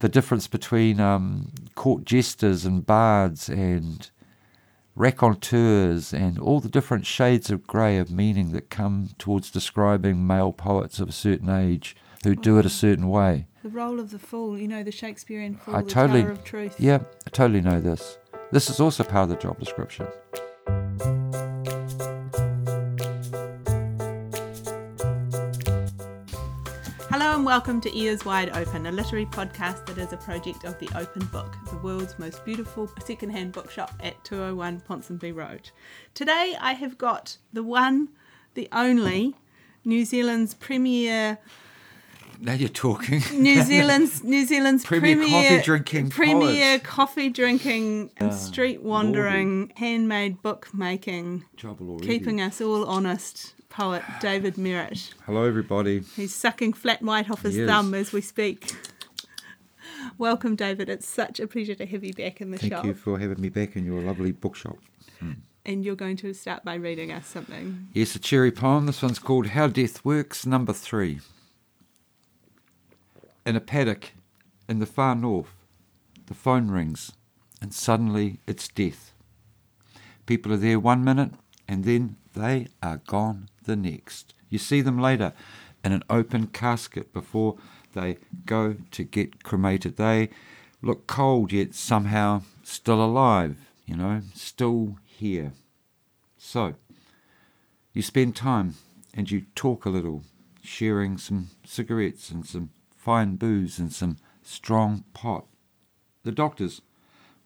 the difference between um, court jesters and bards and raconteurs and all the different shades of grey of meaning that come towards describing male poets of a certain age who do it a certain way. The role of the fool, you know, the Shakespearean fool, I the totally, Tower of Truth. yeah, I totally know this. This is also part of the job description. And welcome to Ears Wide Open, a literary podcast that is a project of the Open Book, the world's most beautiful secondhand bookshop at 201 Ponsonby Road. Today I have got the one, the only, New Zealand's premier Now you're talking. New Zealand's New Zealand's Premier premier, coffee drinking premier poet. coffee drinking, and ah, street wandering, handmade book making, keeping us all honest poet David Merritt. Hello, everybody. He's sucking flat white off his He is. thumb as we speak. Welcome, David. It's such a pleasure to have you back in the Thank shop. Thank you for having me back in your lovely bookshop. Hmm. And you're going to start by reading us something. Yes, a cheery poem. This one's called How Death Works, number three. In a paddock in the far north, the phone rings, and suddenly it's death. People are there one minute, and then they are gone the next. You see them later in an open casket before they go to get cremated. They look cold, yet somehow still alive, you know, still here. So, you spend time and you talk a little, sharing some cigarettes and some fine booze and some strong pot. The doctors,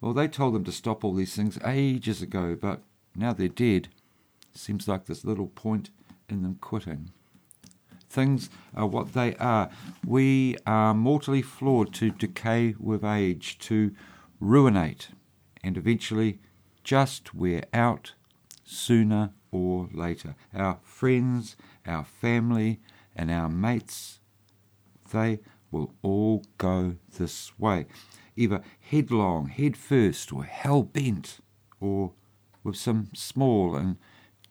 well, they told them to stop all these things ages ago, but now they're dead. Seems like this little point in them quitting. Things are what they are. We are mortally flawed to decay with age, to ruinate, and eventually just wear out sooner or later. Our friends, our family, and our mates, they will all go this way. Either headlong, head first, or hell bent, or with some small and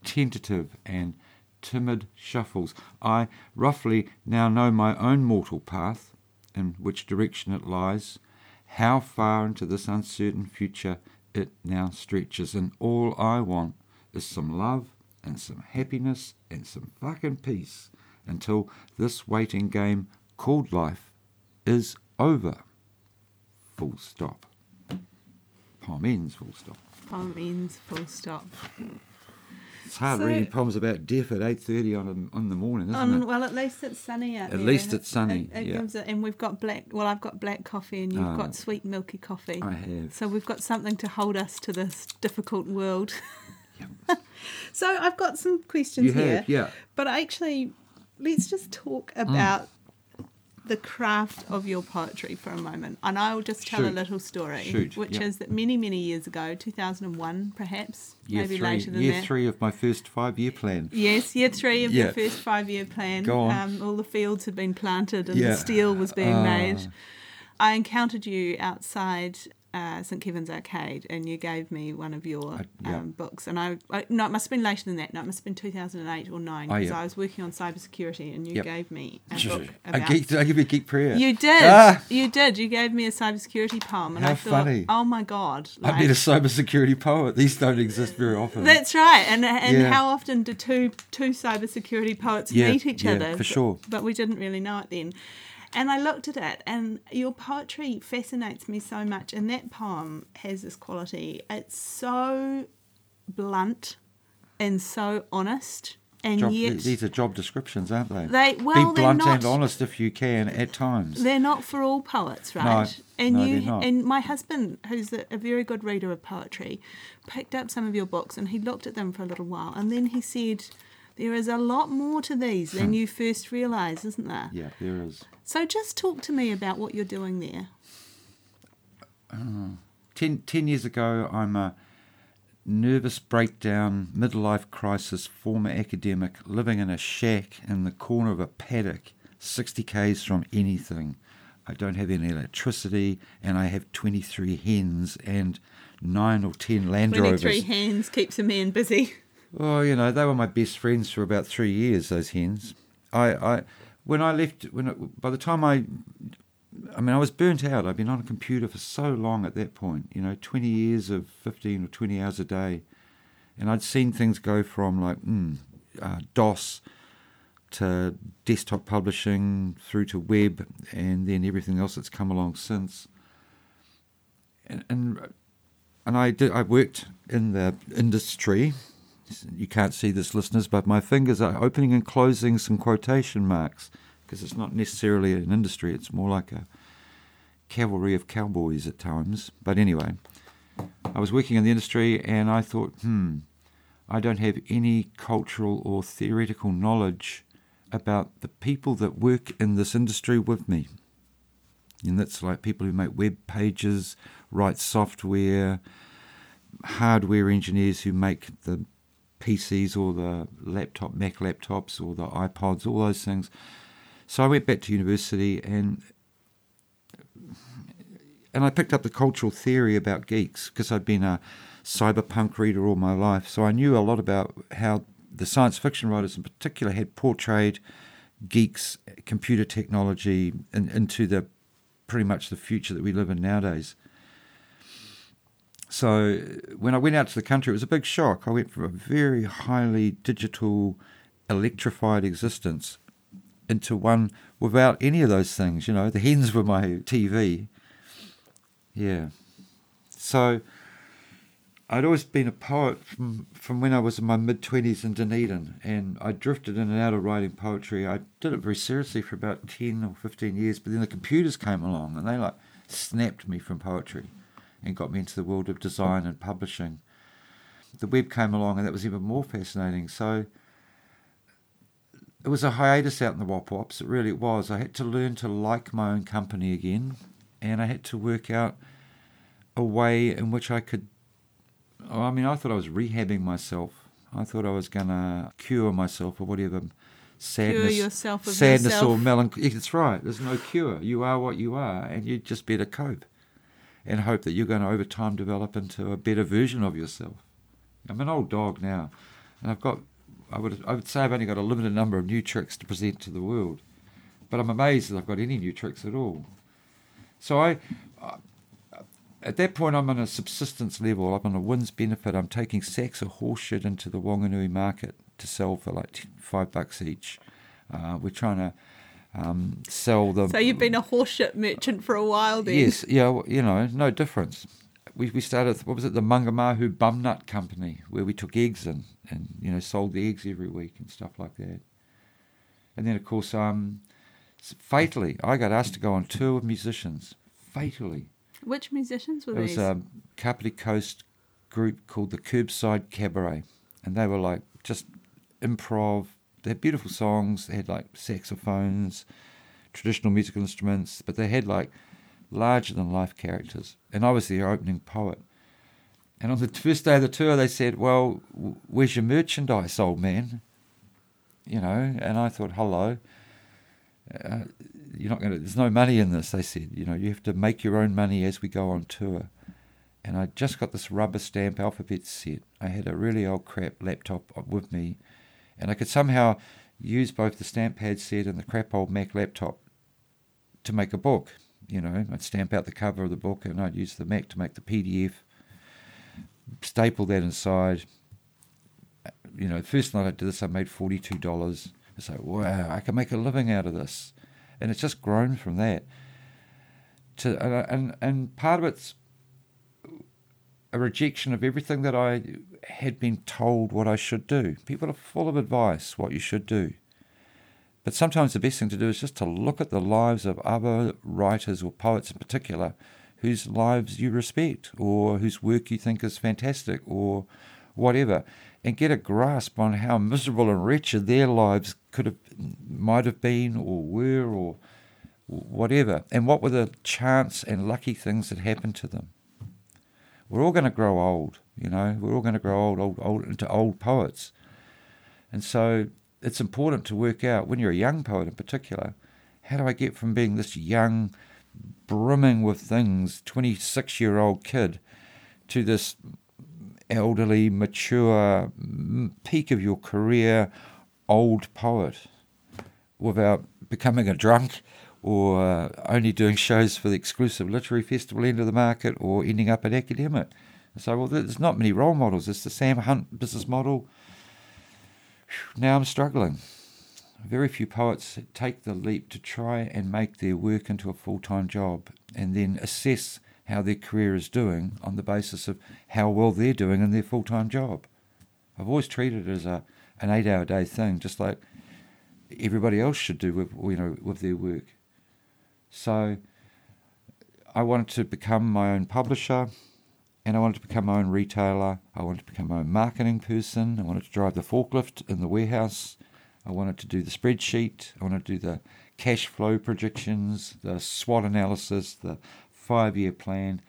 tentative and timid shuffles. I roughly now know my own mortal path, in which direction it lies, how far into this uncertain future it now stretches, and all I want is some love and some happiness and some fucking peace until this waiting game called life is over. Full stop. Poem ends, full stop. Poem ends, full stop. It's hard So- reading poems about death at eight thirty on a, on the morning, isn't Um, it? well, at least it's sunny out At there. least it's sunny, It, it yeah. gives it, and we've got black. Well, I've got black coffee, and you've Oh. got sweet milky coffee. I have. So we've got something to hold us to this difficult world. so I've got some questions here. yeah. Mm. But actually, let's just talk about the craft of your poetry for a moment. And I'll just tell a little story, Shoot, which yeah. is that many, many years ago, 2001 perhaps, Year maybe three, later than that. year that. three of my first five-year plan. Yes, year three of Yeah. your first five year plan. Go on. Um, all the fields had been planted and Yeah. the steel was being Ah. made. I encountered you outside uh, St Kevin's Arcade and you gave me one of your I- yeah. um, books. And I, I, no, it must have been later than that. No, it must have been 2008 or 9 Oh, because yeah. I was working on cybersecurity and you Yep. gave me a book I, about. geek, did I give you a geek prayer? You did. Ah! You did. You gave me a cybersecurity poem. And How I thought, funny. oh my God. I've been a cybersecurity poet. These don't exist very often. That's right. And and Yeah. how often do two two cybersecurity poets meet each yeah, other? for sure. But we didn't really know it then. And I looked at it, and your poetry fascinates me so much. And that poem has this quality. It's so blunt and so honest, and Job- yet these are job descriptions, aren't they? they Be well they're blunt not. and honest if you can at times. They're not for all poets, right? and no, you they're not. and my husband, who's a, a very good reader of poetry, picked up some of your books and he looked at them for a little while, and then he said, "There is a lot more to these than hmm. you first realise, isn't there?" Yeah, there is. So just talk to me about what you're doing there. Uh, ten, ten years ago, I'm a nervous breakdown, midlife crisis, former academic, living in a shack in the corner of a paddock, 60 k's from anything. I don't have any electricity, and I have 23 hens and nine or 10 Land Twenty-three Rovers. hands keeps a man busy. Well, you know, they were my best friends for about three years. Those hens. I, I, when I left, when by the time I I mean, I was burnt out. I'd been on a computer for so long at that point, you know, 20 years of 15 or 20 hours a day. And I'd seen things go from like mm, uh, DOS to desktop publishing through to web and then everything else that's come along since. And, and, and I did, I worked in the industry. You can't see this, listeners, but my fingers are opening and closing some quotation marks because it's not necessarily an industry, it's more like a cavalry of cowboys at times. But anyway, I was working in the industry and I thought, hmm, I don't have any cultural or theoretical knowledge about the people that work in this industry with me. And that's like people who make web pages, write software, hardware engineers who make the PCs or the laptop, Mac laptops or the iPods, all those things. So I went back to university and and I picked up the cultural theory about geeks because I'd been a cyberpunk reader all my life. So I knew a lot about how the science fiction writers in particular had portrayed geeks, computer technology in, into the pretty much the future that we live in nowadays. So when I went out to the country, it was a big shock. I went from a very highly digital, electrified existence into one without any of those things. You know, the hens were my TV. Yeah. So I'd always been a poet from, from when I was in my mid 20s in Dunedin, and I drifted in and out of writing poetry. I did it very seriously for about 10 or 15 years, but then the computers came along and they like snapped me from poetry and got me into the world of design and publishing. The web came along, and that was even more fascinating. So it was a hiatus out in the Wop Wops. It really was. I had to learn to like my own company again, and I had to work out a way in which I could. Oh, I mean, I thought I was rehabbing myself. I thought I was going to cure myself or whatever sadness, Cure yourself of sadness yourself. or melancholy. That's right. There's no cure. You are what you are, and you just better cope, and hope that you're going to over time develop into a better version of yourself. I'm an old dog now, and I've got I would I would say I've only got a limited number of new tricks to present to the world, but I'm amazed that I've got any new tricks at all. So I, I at that point I'm on a subsistence level. I'm on a WINZ benefit. I'm taking sacks of horse shit into the Wanganui market to sell for like five bucks each. Uh, we're trying to um, sell them. So you've been a horseshit merchant for a while then? Yes, yeah, well, you know, no difference. We, we started, what was it, the Mangamahu Bum Nut Company, where we took eggs in and, you know, sold the eggs every week and stuff like that. And then, of course, um, fatally, I got asked to go on tour with musicians. Fatally. Which musicians were There was a Kapiti Coast group called the Curbside Cabaret, and they were like just improv. They had beautiful songs. They had like saxophones, traditional musical instruments, but they had like larger than life characters. And I was their opening poet. And on the first day of the tour, they said, "Well, where's your merchandise, old man?" You know, and I thought, "Hello." Uh, you're not going to. There's no money in this. They said, you know, you have to make your own money as we go on tour. And I just got this rubber stamp alphabet set. I had a really old crap laptop with me, and I could somehow use both the stamp pad set and the crap old Mac laptop to make a book. You know, I'd stamp out the cover of the book, and I'd use the Mac to make the PDF. Staple that inside. You know, first night I did this, I made forty-two dollars. It's like, wow, I can make a living out of this, and it's just grown from that. To and and, and part of it's a rejection of everything that I had been told what I should do. People are full of advice what you should do. But sometimes the best thing to do is just to look at the lives of other writers or poets in particular whose lives you respect or whose work you think is fantastic or whatever and get a grasp on how miserable and wretched their lives could have might have been or were or whatever and what were the chance and lucky things that happened to them we're all going to grow old, you know. We're all going to grow old, old, old into old poets, and so it's important to work out when you're a young poet in particular, how do I get from being this young, brimming with things, 26 year old kid, to this elderly, mature, peak of your career, old poet, without becoming a drunk, or uh, only doing shows for the exclusive literary festival end of the market, or ending up an academic. So, well, there's not many role models. It's the Sam Hunt business model. Now I'm struggling. Very few poets take the leap to try and make their work into a full time job and then assess how their career is doing on the basis of how well they're doing in their full time job. I've always treated it as a an eight hour day thing, just like everybody else should do with you know with their work. So I wanted to become my own publisher and I wanted to become my own retailer. I wanted to become my own marketing person. I wanted to drive the forklift in the warehouse. I wanted to do the spreadsheet. I wanted to do the cash flow projections, the SWOT analysis, the five year plan,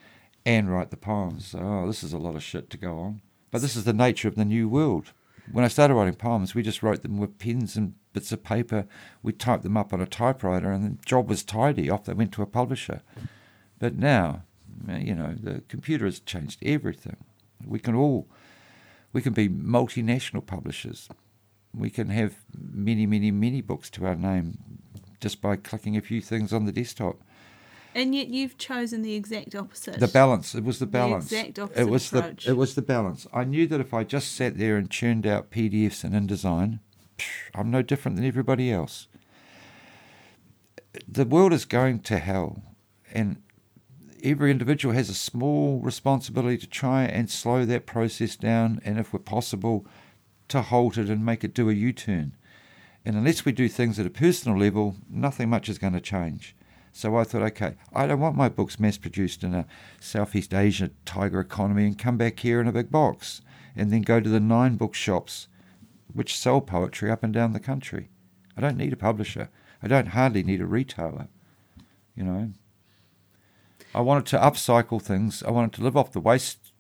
and write the poems. So, oh, this is a lot of shit to go on. But this is the nature of the new world. When I started writing poems, we just wrote them with pens and bits of paper. We typed them up on a typewriter, and the job was tidy. Off they went to a publisher. But now, you know, the computer has changed everything. We can all, we can be multinational publishers. We can have many, many, many books to our name just by clicking a few things on the desktop. And yet you've chosen the exact opposite. The balance. It was the balance. The exact opposite it was approach. the it was the balance. I knew that if I just sat there and churned out PDFs and InDesign, I'm no different than everybody else. The world is going to hell, and every individual has a small responsibility to try and slow that process down, and if we're possible, to halt it and make it do a U-turn. And unless we do things at a personal level, nothing much is going to change. So I thought, okay, I don't want my books mass produced in a Southeast Asia tiger economy and come back here in a big box and then go to the nine bookshops which sell poetry up and down the country. I don't need a publisher. I don't hardly need a retailer. You know. I wanted to upcycle things. I wanted to live off the waste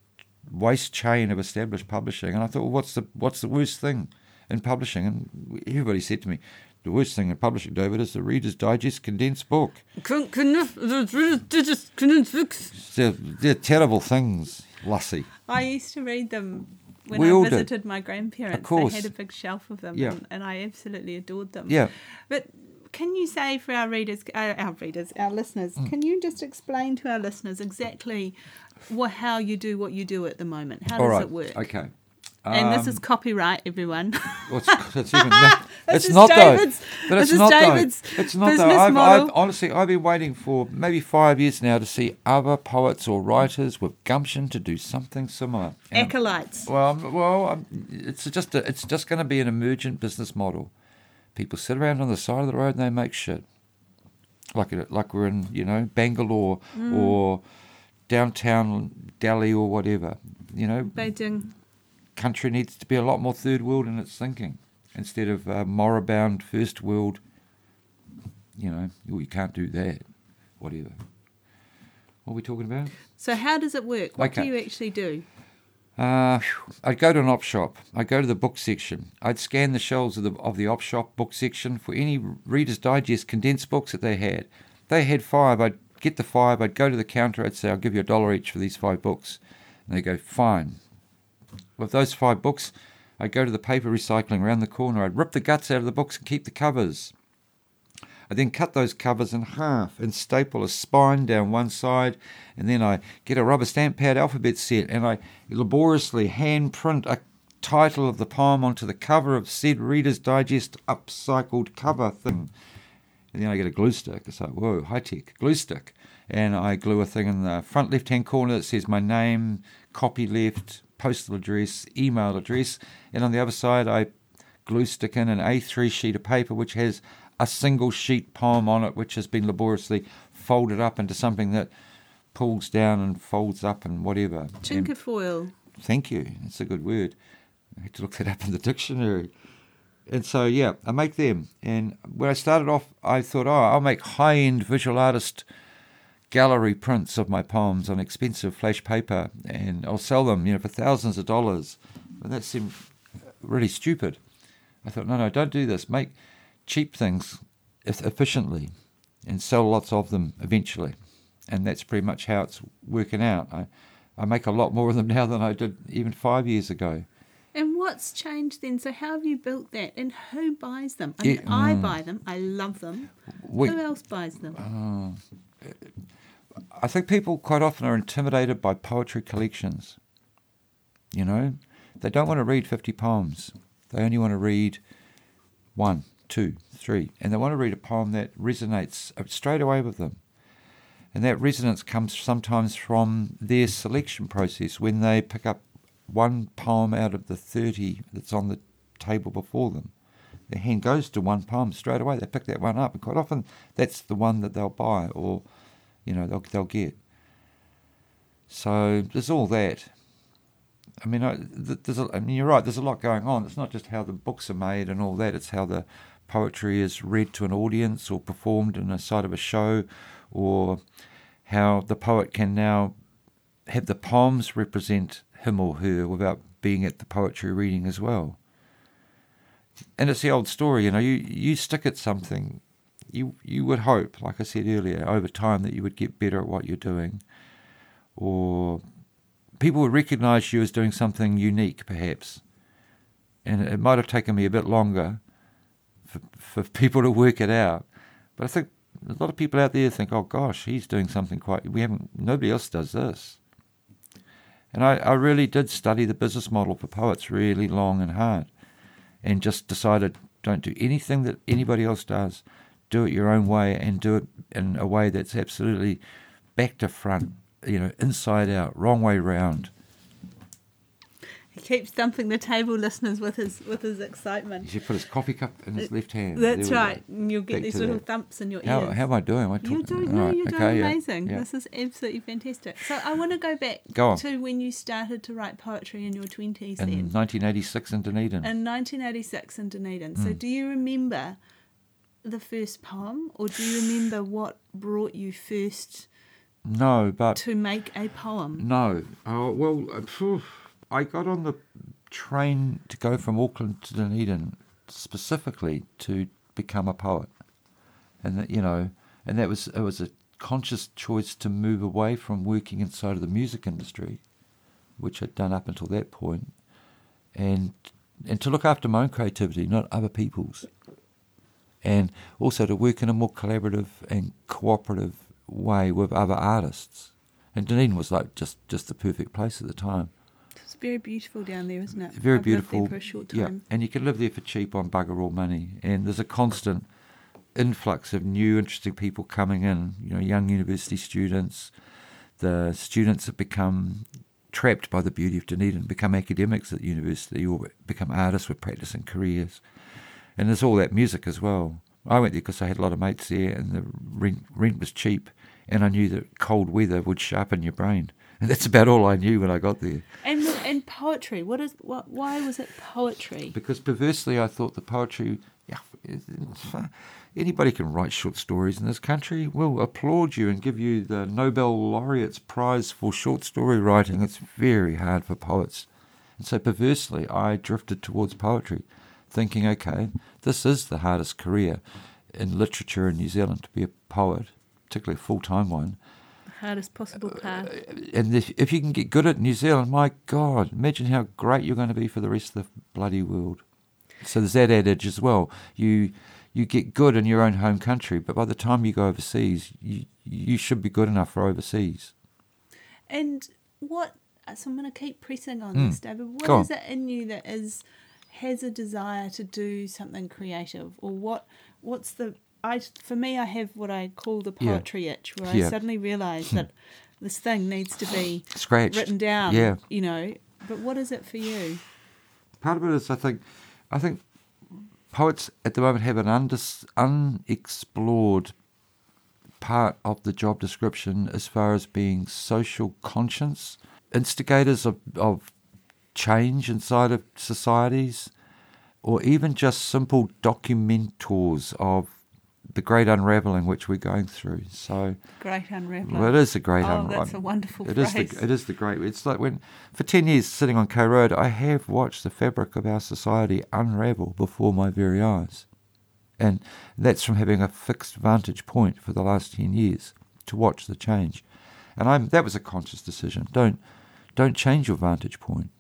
waste chain of established publishing. And I thought, well, what's the what's the worst thing in publishing? And everybody said to me, the worst thing in publishing, David, is the Reader's Digest condensed book. They're, they're terrible things, Lassie. I used to read them when We I visited my grandparents. They had a big shelf of them, Yeah. and, and I absolutely adored them. Yeah. But can you say for our readers, uh, our readers, our listeners, Mm. can you just explain to our listeners exactly what, how you do what you do at the moment? How All does right. it work? Okay. And this Um, is copyright, everyone. Well, it's, it's even This it's not David's- though. But this it's is not David's though. It's not though. I've, model. I've honestly I've been waiting for maybe five years now to see other poets or writers with gumption to do something similar. And- Acolytes. well, I'm- well, I'm- it's just a, it's just going to be an emergent business model. People sit around on the side of the road and they make shit, like it, like we're in you know Bangalore Mm. or downtown Delhi or whatever. You know, Beijing. Country needs to be a lot more third world in its thinking instead of uh, moribund first world. You know, well, you can't do that. Whatever. What are we talking about? So how does it work? What Okay. do you actually do? Uh, I'd go to an op shop. I'd go to the book section. I'd scan the shelves of the of the op shop book section for any Reader's Digest condensed books that they had. They had five. I'd get the five. I'd go to the counter. I'd say, "I'll give you a dollar each for these five books," and they go, "Fine." With those five books, I'd go to the paper recycling around the corner. I'd rip the guts out of the books and keep the covers. I then cut those covers in half and staple a spine down one side, and then I get a rubber stamp pad alphabet set and I laboriously hand print a title of the poem onto the cover of said Reader's Digest upcycled cover thing. And then I get a glue stick. It's like, whoa, high tech, glue stick. And I glue a thing in the front left hand corner that says my name, copy left, postal address, email address. And on the other side, I glue stick in an A3 sheet of paper which has a single sheet poem on it, which has been laboriously folded up into something that pulls down and folds up and whatever. Chinkerfoil. Thank you. That's a good word. I had to look that up in the dictionary. And so, yeah, I make them. And when I started off, I thought, oh, I'll make high end visual artist gallery prints of my poems on expensive flash paper and I'll sell them, you know, for thousands of dollars. But that seemed really stupid. I thought, no, no, don't do this. Make cheap things efficiently and sell lots of them eventually. And that's pretty much how it's working out. I, I make a lot more of them now than I did even five years ago. And what's changed then? So how have you built that, and who buys them? I, mean, yeah, I mm. buy them. I love them. We, who else buys them? Uh, I think people quite often are intimidated by poetry collections. You know, they don't want to read fifty poems. They only want to read one, two, three, and they want to read a poem that resonates uh, straight away with them. And that resonance comes sometimes from their selection process when they pick up one poem out of the 30 that's on the table before them. Their hand goes to one poem straight away. They pick that one up, and quite often that's the one that they'll buy or, you know, they'll, they'll get. So there's all that. I mean, I, there's a, I mean, you're right. There's a lot going on. It's not just how the books are made and all that. It's how the poetry is read to an audience or performed in a side of a show, or how the poet can now have the poems represent him or her without being at the poetry reading as well. And it's the old story, you know, you, you stick at something, you you would hope, like I said earlier, over time that you would get better at what you're doing, or people would recognise you as doing something unique, perhaps. And it might have taken me a bit longer for, for people to work it out, but I think a lot of people out there think, "Oh gosh, he's doing something quite. We haven't. Nobody else does this." And I, I really did study the business model for poets really long and hard, and just decided, don't do anything that anybody else does. Do it your own way, and do it in a way that's absolutely back to front. You know, inside out, wrong way round. He keeps thumping the table, listeners, with his with his excitement. He should put his coffee cup in his left hand. That's right. And you'll get Back these little that. thumps in your how, ears. How am I doing? Am I you're doing, no, right. you're doing amazing. Yeah. This is absolutely fantastic. So I want to go back go to when you started to write poetry in your 20s in then. 1986 in Dunedin. In 1986 in Dunedin. Mm. So do you remember the first poem or do you remember what brought you first no, but to make a poem. No. Oh well, uh, I got on the train to go from Auckland to Dunedin specifically to become a poet, and that you know, and that was it was a conscious choice to move away from working inside of the music industry, which I'd done up until that point, and and to look after my own creativity, not other people's, and also to work in a more collaborative and cooperative way with other artists. And Dunedin was like just just the perfect place at the time It's very beautiful down there, isn't it? Very I've beautiful. for a short time. Yeah, and you can live there for cheap on bugger all money. And there's a constant influx of new, interesting people coming in. You know, young university students, the students have become trapped by the beauty of Dunedin, become academics at university or become artists with practicing careers. And there's all that music as well. I went there because I had a lot of mates there, and the rent, rent was cheap, and I knew that cold weather would sharpen your brain. And that's about all I knew when I got there. And and poetry, what is what? Why was it poetry? Because perversely, I thought the poetry. Yeah, anybody can write short stories in this country. We'll applaud you and give you the Nobel laureate's prize for short story writing. It's very hard for poets, and so perversely, I drifted towards poetry, thinking, okay, this is the hardest career in literature in New Zealand to be a poet, particularly a full time one The hardest possible path. Uh, and if, if you can get good at New Zealand, my God, imagine how great you're going to be for the rest of the bloody world. So there's that adage as well. You you get good in your own home country, but by the time you go overseas, you you should be good enough for overseas. And what? So I'm going to keep pressing on mm. this, David. What go is on. it in you that is has a desire to do something creative, or what? What's the I for me, I have what I call the poetry yeah. itch, where yeah. I suddenly realise hmm. that this thing needs to be Scratched. written down. Yeah, you know. But what is it for you? Part of it is, I think, I think poets at the moment have an undis, unexplored part of the job description as far as being social conscience, instigators of, of change inside of societies, or even just simple documentors of the great unraveling which we're going through. So great unraveling. Well, it is a great oh, unraveling. That's a wonderful it phrase. Is the, it is the great. It's like when for ten years sitting on K Road, I have watched the fabric of our society unravel before my very eyes, and that's from having a fixed vantage point for the last ten years to watch the change, and I'm that was a conscious decision. Don't don't change your vantage point.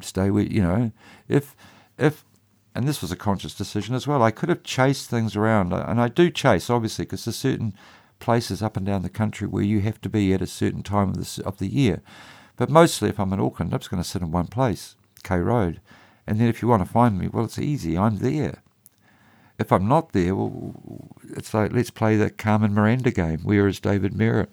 Stay where you know. If if and this was a conscious decision as well. I could have chased things around, uh, and I do chase obviously because there's certain places up and down the country where you have to be at a certain time of the of the year. But mostly, if I'm in Auckland, I'm just going to sit in one place, K Road, and then if you want to find me, well, it's easy. I'm there. If I'm not there, well, it's like let's play the Carmen Miranda game. Where is David Merritt?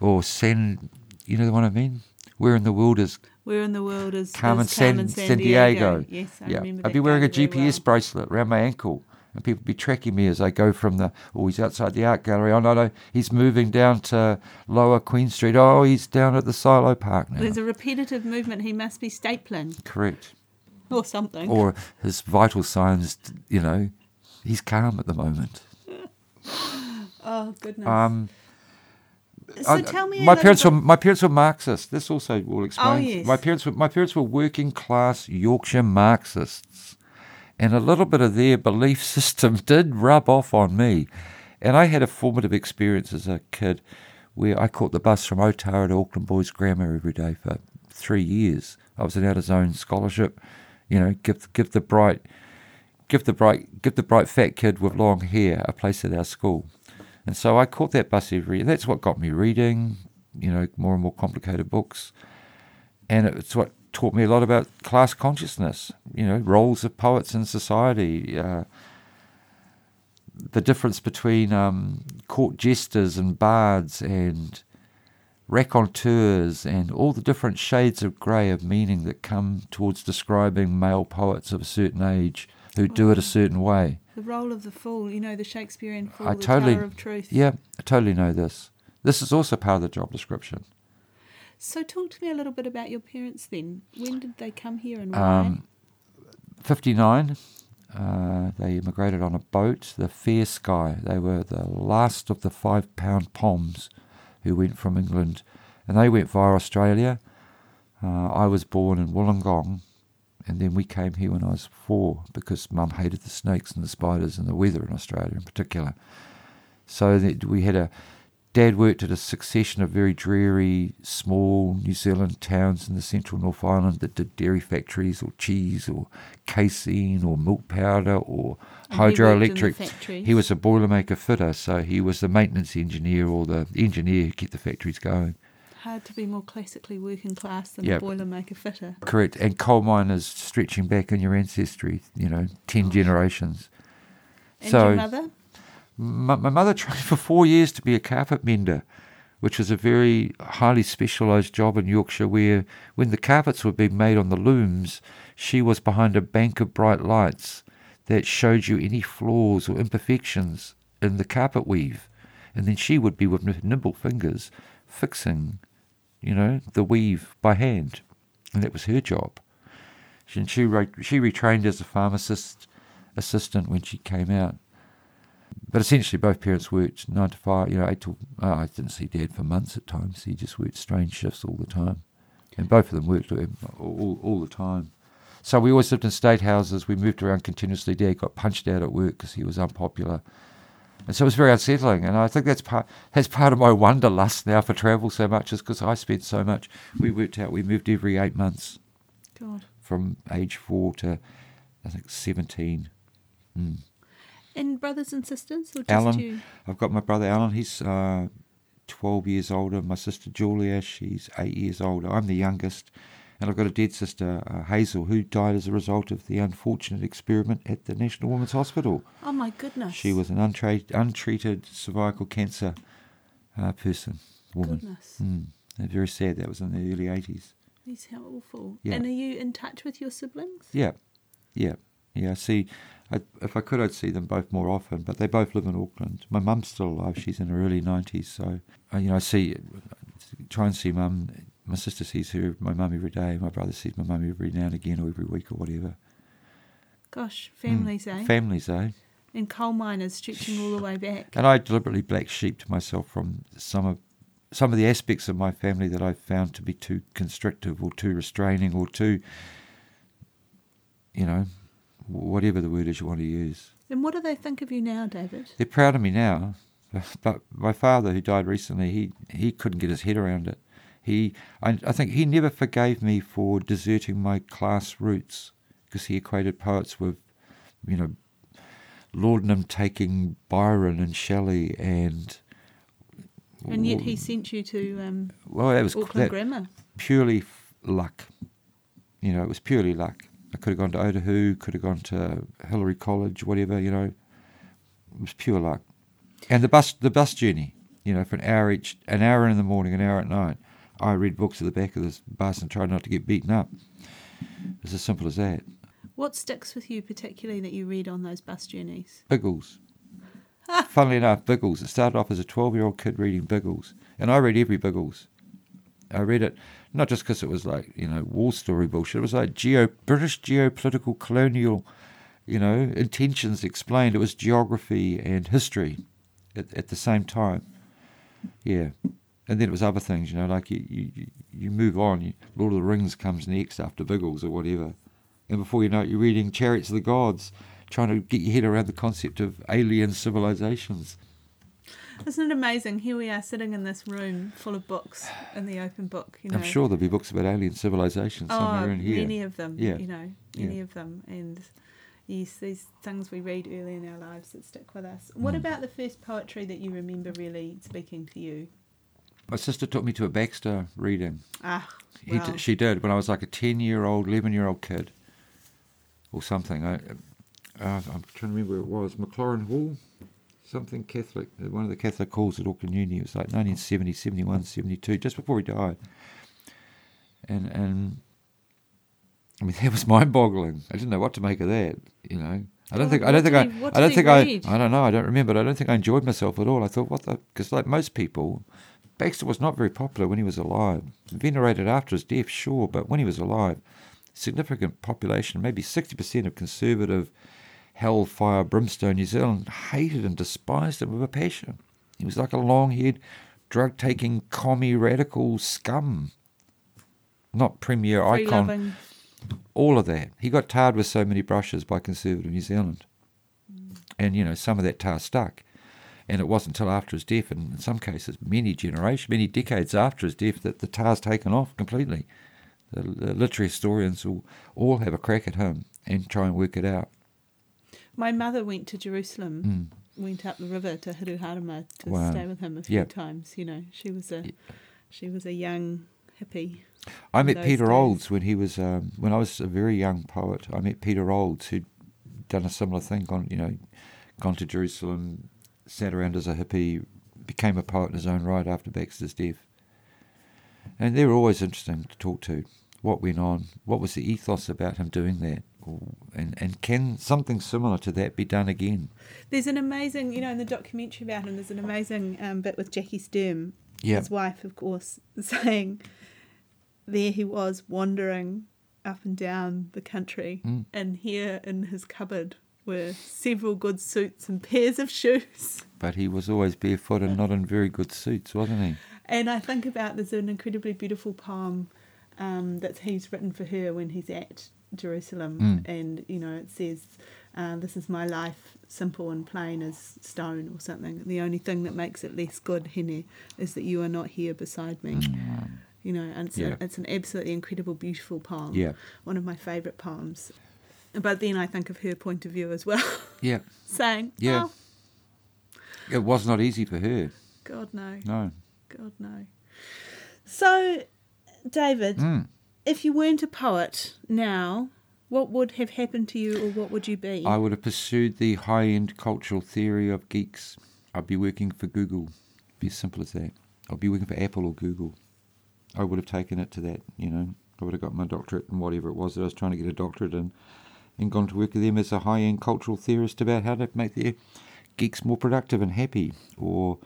Or send, you know one I mean? Where in the world is Where in the world is Carmen, is San, Carmen Sandiego? Yes, I yeah, remember I'd be wearing a GPS well. bracelet around my ankle, and people be tracking me as I go from the. Oh, he's outside the art gallery. Oh no, no, he's moving down to Lower Queen Street. Oh, he's down at the Silo Park now. There's a repetitive movement. He must be stapling Correct. or something. Or his vital signs, you know, he's calm at the moment. oh goodness. Um, so I- tell me. my parents bit- were my parents were Marxists. This also will oh, explain. Oh, yes. My parents were my parents were working class Yorkshire Marxists, and a little bit of their belief system did rub off on me. And I had a formative experience as a kid, where I caught the bus from Otara to Auckland Boys Grammar every day for three years. I was an out of zone scholarship. You know, give give the bright, give the bright, give the bright fat kid with long hair a place at our school. And so I caught that bus every. Year. That's what got me reading, you know, more and more complicated books, and it's what taught me a lot about class consciousness. You know, roles of poets in society, uh, the difference between um, court jesters and bards and raconteurs, and all the different shades of grey of meaning that come towards describing male poets of a certain age who do it a certain way. the role of the fool. You know, the Shakespearean fool, I the totally- Tower of Truth. Yeah, I totally know this. This is also part of the job description. So talk to me a little bit about your parents then. When did they come here and why? Um, 59, uh, they immigrated on a boat, the Fair Sky. They were the last of the five pound poms who went from England, and they went via Australia. Uh, I was born in Wollongong, and then we came here when I was four because Mum hated the snakes and the spiders and the weather in Australia in particular. So that we had a Dad worked at a succession of very dreary, small New Zealand towns in the central North Island that did dairy factories or cheese or casein or milk powder or And he worked in the hydroelectric. factories. He was a boilermaker fitter, so he was the maintenance engineer or the engineer who kept the factories going. Hard to be more classically working class than Yep. a boilermaker fitter. Correct. And coal miners stretching back in your ancestry, you know, 10 generations. And So- your mother? My, my mother trained for four years to be a carpet mender, which was a very highly specialised job in Yorkshire where when the carpets were being made on the looms, she was behind a bank of bright lights that showed you any flaws or imperfections in the carpet weave. And then she would be with nimble fingers fixing, you know, the weave by hand. And that was her job. She, she, re- she retrained as a pharmacist assistant when she came out. But essentially, both parents worked nine to five. You know, eight till. Oh, I didn't see Dad for months at times. He just worked strange shifts all the time, and both of them worked all, all, all the time. So we always lived in state houses. We moved around continuously. Dad got punched out at work because he was unpopular, and so it was very unsettling. And I think that's part that's part of my wanderlust now for travel so much is because I spent so much. We worked out. We moved every eight months God. from age four to I think seventeen. Mm. And brothers and sisters, or just Alan. you? I've got my brother Alan. He's uh, 12 years older. My sister Julia, she's eight years older. I'm the youngest. And I've got a dead sister, uh, Hazel, who died as a result of the unfortunate experiment at the National Women's Hospital. Oh my goodness. She was an untra- untreated cervical cancer uh, person, woman. Goodness. Mm. Very sad. That was in the early 80s. These how awful. Yeah. And are you in touch with your siblings? Yeah, yeah, yeah. I see, I, if I could, I'd see them both more often. But they both live in Auckland. My mum's still alive. She's in her early nineties. So, uh, you know, I see, try and see mum. My sister sees her, my mum every day. My brother sees my mum every now and again, or every week, or whatever. Gosh, Mm. families, eh? Families, eh? and coal miners stretching all the way back. And I deliberately black sheeped myself from some of some of the aspects of my family that I found to be too constrictive or too restraining or too, you know, whatever the word is you want to use. And what do they think of you now, David? They're proud of me now, but my father, who died recently, he he couldn't get his head around it. He, I, I think he never forgave me for deserting my class roots because he equated poets with, you know, laudanum taking Byron and Shelley and. And yet he sent you to um, well, that was Auckland Grammar. purely f- luck. You know, it was purely luck. I could have gone to Otahu, could have gone to Hillary College, whatever. You know, it was pure luck. And the bus, the bus journey. You know, for an hour each, an hour in the morning, an hour at night. I read books at the back of this bus and try not to get beaten up. It's as simple as that. What sticks with you particularly that you read on those bus journeys? Biggles. Ah. Funnily enough, Biggles. It started off as a 12 year old kid reading Biggles. And I read every Biggles. I read it not just because it was like, you know, war story bullshit. It was like geo British geopolitical colonial, you know, intentions explained. It was geography and history at, at the same time. Yeah. And then it was other things, you know, like you, you, you move on. You, Lord of the Rings comes next after Biggles or whatever. And before you know it, you're reading Chariots of the Gods, trying to get your head around the concept of alien civilizations. Isn't it amazing? Here we are sitting in this room full of books in the open book. You know, I'm sure there'll be books about alien civilizations oh, somewhere in here. many of them. Yeah. You know, Yeah. of them, and yes, these things we read early in our lives that stick with us. What Mm. about the first poetry that you remember really speaking to you? My sister took me to a Baxter reading. Ah, He well, she did when I was like a 10 year old, 11 year old kid or something. I, uh, I'm trying to remember where it was. Maclaurin Hall? Something Catholic, uh, one of the Catholic halls at Auckland Uni. It was like 1970, 71, 72, just before he died. And, and I mean, that was mind boggling. I didn't know what to make of that, you know. I don't think I don't think I I don't think I read? I don't know I don't remember but I don't think I enjoyed myself at all. I thought what the because like most people, Baxter was not very popular when he was alive. Venerated after his death, sure, but when he was alive, significant population, maybe sixty percent of conservative hellfire brimstone New Zealand hated and despised him with a passion. He was like a long-haired, drug-taking commie radical scum. Not premier free icon loving. all of that. He got tarred with so many brushes by conservative New Zealand. Mm. And, you know, some of that tar stuck. And it wasn't until after his death, and in some cases, many generations, many decades after his death, that the tar's taken off completely. The, the literary historians will all have a crack at him and try and work it out. My mother went to Jerusalem, Mm. went up the river to Hiruharama to Wow. stay with him a few Yep. times. You know, she was a she was a young hippie. I met Peter days. Olds when he was um, when I was a very young poet. I met Peter Olds who'd done a similar thing, gone you know, gone to Jerusalem, sat around as a hippie, became a poet in his own right after Baxter's death. And they were always interesting to talk to. What went on? What was the ethos about him doing that? And and can something similar to that be done again? There's an amazing, you know, in the documentary about him. There's an amazing um, bit with Jacquie Sturm, Yeah. his wife, of course, saying, "There he was wandering up and down the country, Mm. and here in his cupboard were several good suits and pairs of shoes." But he was always barefoot and not in very good suits, wasn't he? And I think about there's an incredibly beautiful poem um, that he's written for her when he's at Jerusalem, Mm. and you know it says, uh, "This is my life, simple and plain as stone," or something. The only thing that makes it less good, Hene, is that you are not here beside me. You know, and it's, Mm. Yeah. a, it's an absolutely incredible, beautiful poem. Yeah. one of my favourite poems. But then I think of her point of view as well, Yeah. saying, Yeah. "Oh, It was not easy for her. God no, No. God no." So, David, Mm. if you weren't a poet now, what would have happened to you or what would you be? I would have pursued the high end cultural theory of geeks. I'd be working for Google. It'd Be as simple as that. I'd be working for Apple or Google. I would have taken it to that, you know. I would have got my doctorate and whatever it was that I was trying to get a doctorate in and gone to work with them as a high end cultural theorist about how to make their geeks more productive and happy or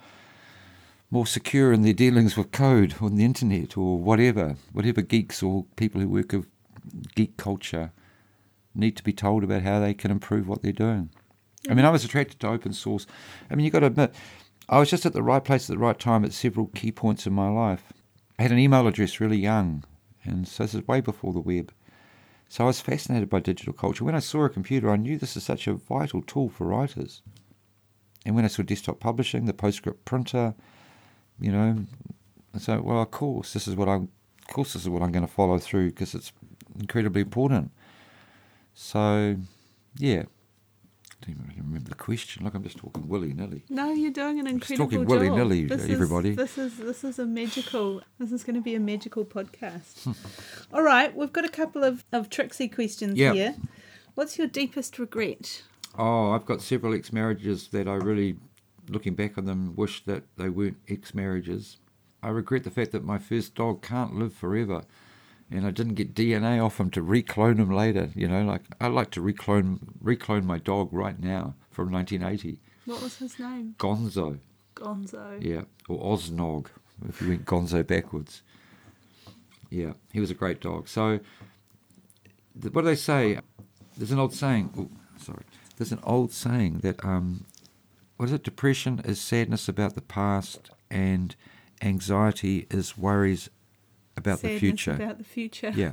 more secure in their dealings with code on the internet or whatever. Whatever geeks or people who work with geek culture need to be told about how they can improve what they're doing. I mean, I was attracted to open source. I mean, you've got to admit, I was just at the right place at the right time at several key points in my life. I had an email address really young, and so this is way before the web. So I was fascinated by digital culture. When I saw a computer, I knew this is such a vital tool for writers. And when I saw desktop publishing, the PostScript printer, you know, so, well, of course, this is what I'm. Of course, this is what I'm going to follow through because it's incredibly important. So, yeah. I don't even really remember the question. Look, I'm just talking willy nilly. No, you're doing an incredible talking job. willy-nilly, This is- everybody. This is this is a magical. This is going to be a magical podcast. All right, we've got a couple of of tricksy questions Yeah. here. What's your deepest regret? Oh, I've got several ex marriages that I really, looking back on them, wish that they weren't ex marriages. I regret the fact that my first dog can't live forever. And I didn't get DNA off him to reclone him later. You know, like I'd like to reclone reclone my dog right now from 1980. What was his name? Gonzo, Gonzo. yeah, or Osnog if you went Gonzo backwards. Yeah, he was a great dog. So, what do they say? There's an old saying. Oh, sorry. There's an old saying that um, what is it? Depression is sadness about the past, and anxiety is worries about the future. About the future. Yeah.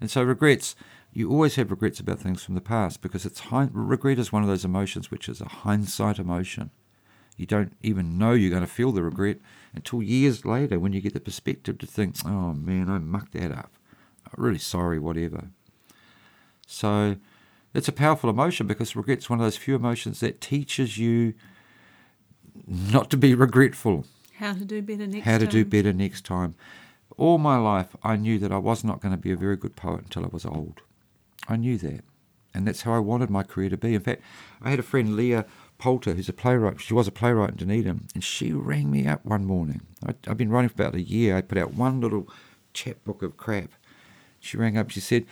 And so regrets, you always have regrets about things from the past because it's hind- regret is one of those emotions which is a hindsight emotion. You don't even know you're going to feel the regret until years later when you get the perspective to think, oh man, I mucked that up. I'm really sorry, whatever. So it's a powerful emotion because regret's one of those few emotions that teaches you not to be regretful How to do better next how to time. do better next time. All my life, I knew that I was not going to be a very good poet until I was old. I knew that. And that's how I wanted my career to be. In fact, I had a friend, Leah Poulter, who's a playwright. She was a playwright in Dunedin. And she rang me up one morning. I, I've been writing for about a year. I put out one little chapbook of crap. She rang up. She said,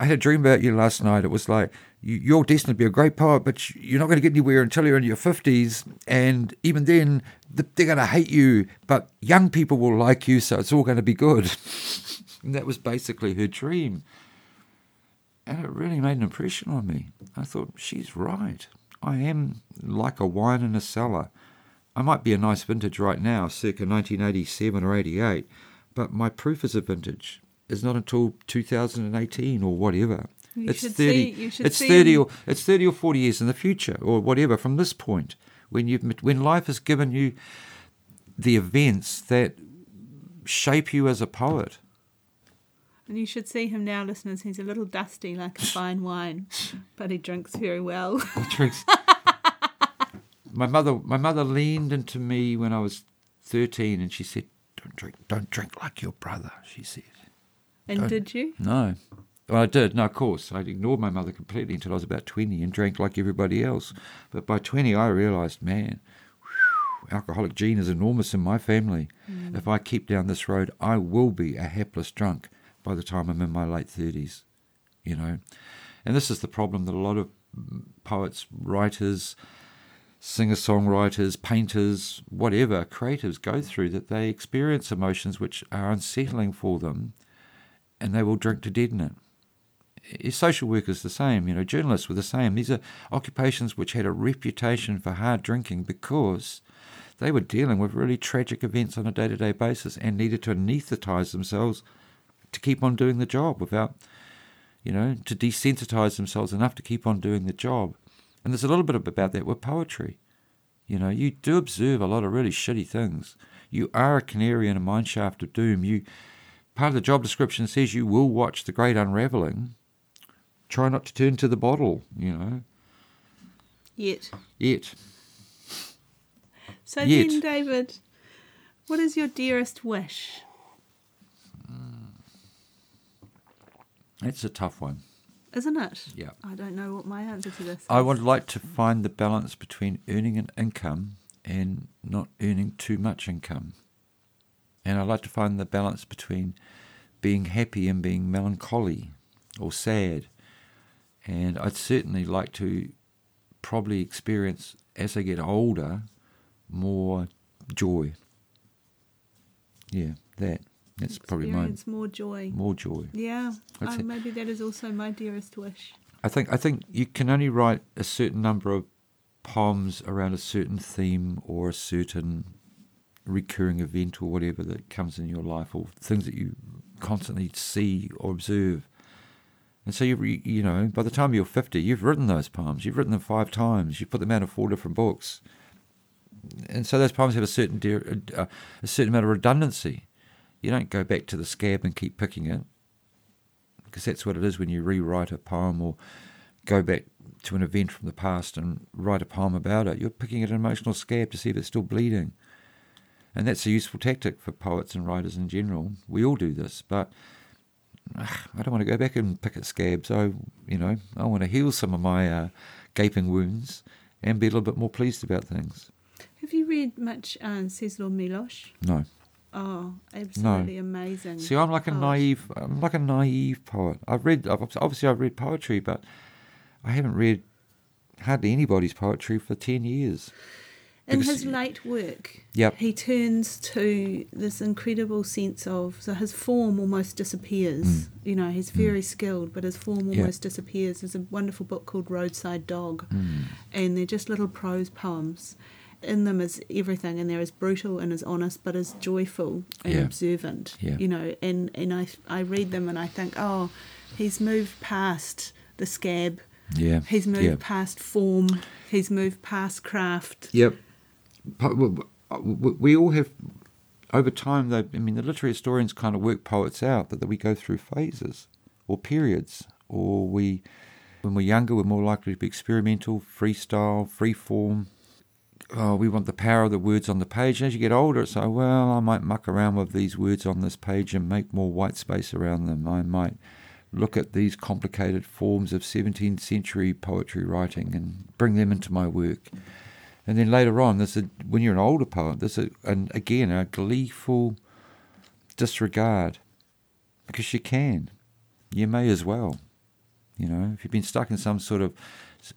I had a dream about you last night. It was like, you, you're destined to be a great poet, but you- you're not going to get anywhere until you're in your 50s. And even then, they're going to hate you, but young people will like you, so it's all going to be good. and that was basically her dream. And it really made an impression on me. I thought, she's right. I am like a wine in a cellar. I might be a nice vintage right now, circa 1987 or 88, but my proof is a vintage is not until 2018 or whatever. You it's should 30. see- you should it's see 30 or it's 30 or 40 years in the future or whatever from this point when you when life has given you the events that shape you as a poet. And you should see him now, listeners. He's a little dusty like a fine wine, but he drinks very well. He drinks. my mother, my mother leaned into me when I was thirteen, and she said, "Don't drink, don't drink like your brother." She said, and did you? "No." Well, I did. No, of course. I ignored my mother completely until I was about twenty and drank like everybody else. But by twenty, I realised, man, whew, alcoholic gene is enormous in my family. If I keep down this road, I will be a hapless drunk by the time I'm in my late thirties. You know, and this is the problem that a lot of mm, poets, writers, singer songwriters, painters, whatever, creatives go through that they experience emotions which are unsettling for them and they will drink to deaden it. Social workers the same, you know, journalists were the same. These are occupations which had a reputation for hard drinking because they were dealing with really tragic events on a day to day basis and needed to anaesthetize themselves to keep on doing the job without, you know, to desensitize themselves enough to keep on doing the job. And there's a little bit about that with poetry. You know, you do observe a lot of really shitty things. You are a canary in a mine shaft of doom. You part of the job description says you will watch the great unraveling. Try not to turn to the bottle, you know. Yet. Yet. So Yet. then, David, what is your dearest wish? It's a tough one. Isn't it? Yeah. I don't know what my answer to this is. I would like to find the balance between earning an income and not earning too much income. And I'd like to find the balance between being happy and being melancholy or sad. And I'd certainly like to probably experience, as I get older, more joy. Yeah, that. That's probably my Experience more joy. more joy. Yeah. Oh, maybe that is also my dearest wish. I think I think you can only write a certain number of poems around a certain theme or a certain recurring event or whatever that comes in your life or things that you constantly see or observe. And so you you know by the time you're 50 you've written those poems you've written them five times you've put them out in four different books and so those poems have a certain de- uh, a certain amount of redundancy. You don't go back to the scab and keep picking it, because that's what it is when you rewrite a poem or go back to an event from the past and write a poem about it. You're picking at an emotional scab to see if it's still bleeding. And that's a useful tactic for poets and writers in general. We all do this, but ugh, I don't want to go back and pick at scabs. I, you know, I want to heal some of my uh, gaping wounds and be a little bit more pleased about things. Have you read much uh, Czeslaw Milosz? No. Oh, absolutely amazing. See, I'm like a poet. naive. I'm like a naive poet. I've read. I've, obviously, I've read poetry, but I haven't read hardly anybody's poetry for ten years. In his late work, Yep. he turns to this incredible sense of so his form almost disappears. You know, he's very skilled, but his form Mm. Yeah. almost disappears. There's a wonderful book called Roadside Dog, Mm. and they're just little prose poems. In them is everything, and they're as brutal and as honest, but as joyful and Yeah. observant. Yeah. You know, and and I I read them and I think, oh, he's moved past the scab. Yeah. He's moved Yeah. past form. He's moved past craft. Yep. We all have, over time, though, I mean, the literary historians kind of work poets out that, that we go through phases or periods, or we, when we're younger, we're more likely to be experimental, freestyle, free form. Oh, we want the power of the words on the page. and As you get older, it's like, well, I might muck around with these words on this page and make more white space around them. I might look at these complicated forms of 17th century poetry writing and bring them into my work. And then later on, there's a, when you're an older poet, there's a, and again a gleeful disregard because you can, you may as well. You know, if you've been stuck in some sort of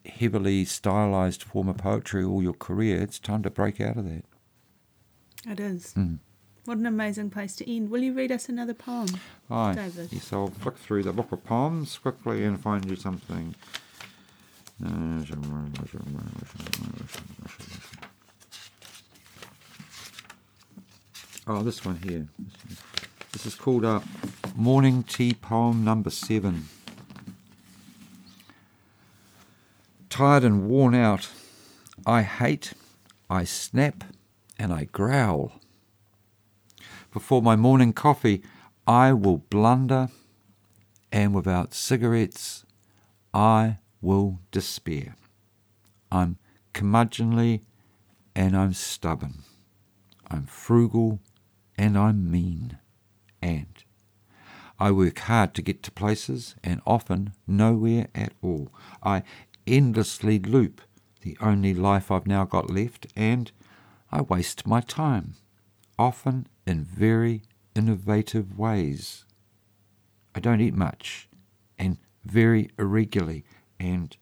heavily stylized form of poetry all your career, it's time to break out of that. It is. Mm. What an amazing place to end. Will you read us another poem? Aye. David. Yes, I'll flick through the book of poems quickly and find you something. Oh, this one here. This is called uh, Morning Tea Poem Number Seven. Tired and worn out, I hate, I snap, and I growl. Before my morning coffee, I will blunder, and without cigarettes, I will despair. I'm curmudgeonly and I'm stubborn. I'm frugal and I'm mean. And I work hard to get to places and often nowhere at all. I endlessly loop the only life I've now got left and I waste my time, often in very innovative ways. I don't eat much and very irregularly, and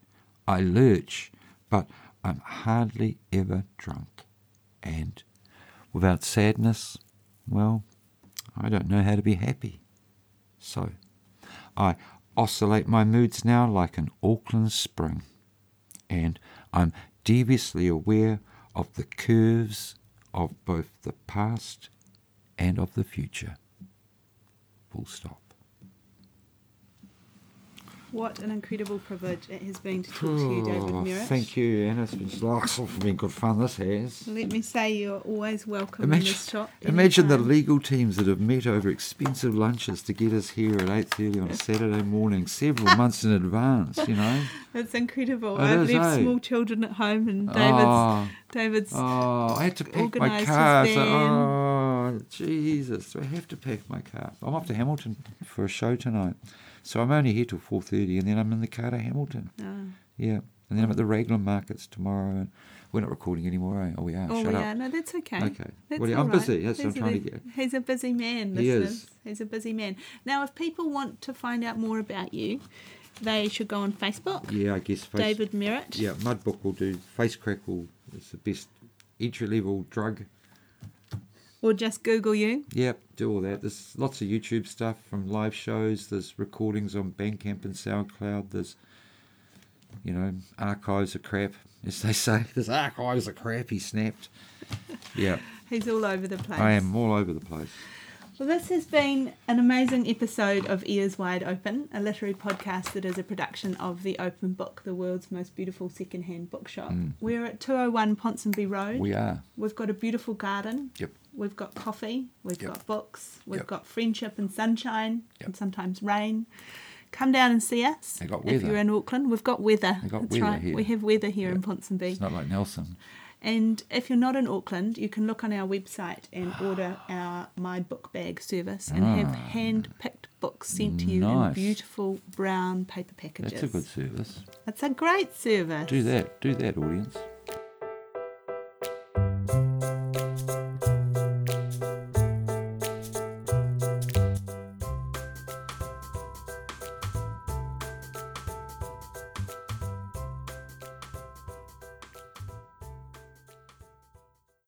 I lurch, but I'm hardly ever drunk. And without sadness, well, I don't know how to be happy. So, I oscillate my moods now like an Auckland spring, and I'm deviously aware of the curves of both the past and of the future. Full stop. What an incredible privilege it has been to talk to you, David Oh, Merritt. Thank you, Anna. It's been, oh, it's been good fun, this has. Let me say you're always welcome in Imagine, this shop. imagine the legal teams that have met over expensive lunches to get us here at 8.30 on a Saturday morning, several months in advance, you know. It's incredible. It I've is, left eh? small children at home, and David's Oh, David's oh, I had to pack my car. So, oh, Jesus. Do I have to pack my car? I'm off to Hamilton for a show tonight. So I'm only here till 4.30 and then I'm in the car to Hamilton. Oh, Yeah. And then I'm at the Raglan markets tomorrow. And we're not recording anymore, eh? Oh, we are. oh Shut yeah, up. no, that's okay. Okay. That's Well, yeah, I'm right. busy. That's what I'm trying a- to get. He's a busy man. He is. He's a busy man. Now, if people want to find out more about you, they should go on Facebook. Yeah, I guess. Face, David Merritt. Yeah, Mudbook will do. Face Crackle is the best entry level drug. Or just Google you. Yep, do all that. There's lots of YouTube stuff from live shows. There's recordings on Bandcamp and SoundCloud. There's, you know, archives of crap, as they say. There's archives of crap. He snapped. Yeah, He's all over the place. I am all over the place. Well, this has been an amazing episode of Ears Wide Open, a literary podcast that is a production of the Open Book, the world's most beautiful secondhand bookshop. We're at 201 Ponsonby Road. Mm. We are. We've got a beautiful garden. Yep. We've got coffee. We've Yep. got books. We've Yep. got friendship and sunshine Yep. and sometimes rain. Come down and see us. If you're in Auckland, we've got weather. They got That's weather right. here. We have weather here in Ponsonby. It's not like Nelson. And if you're not in Auckland, you can look on our website and order our My Book Bag service and have hand picked books sent to you in Ah. Beautiful brown paper packages. That's a good service. It's a great service. Do that. Do that, audience.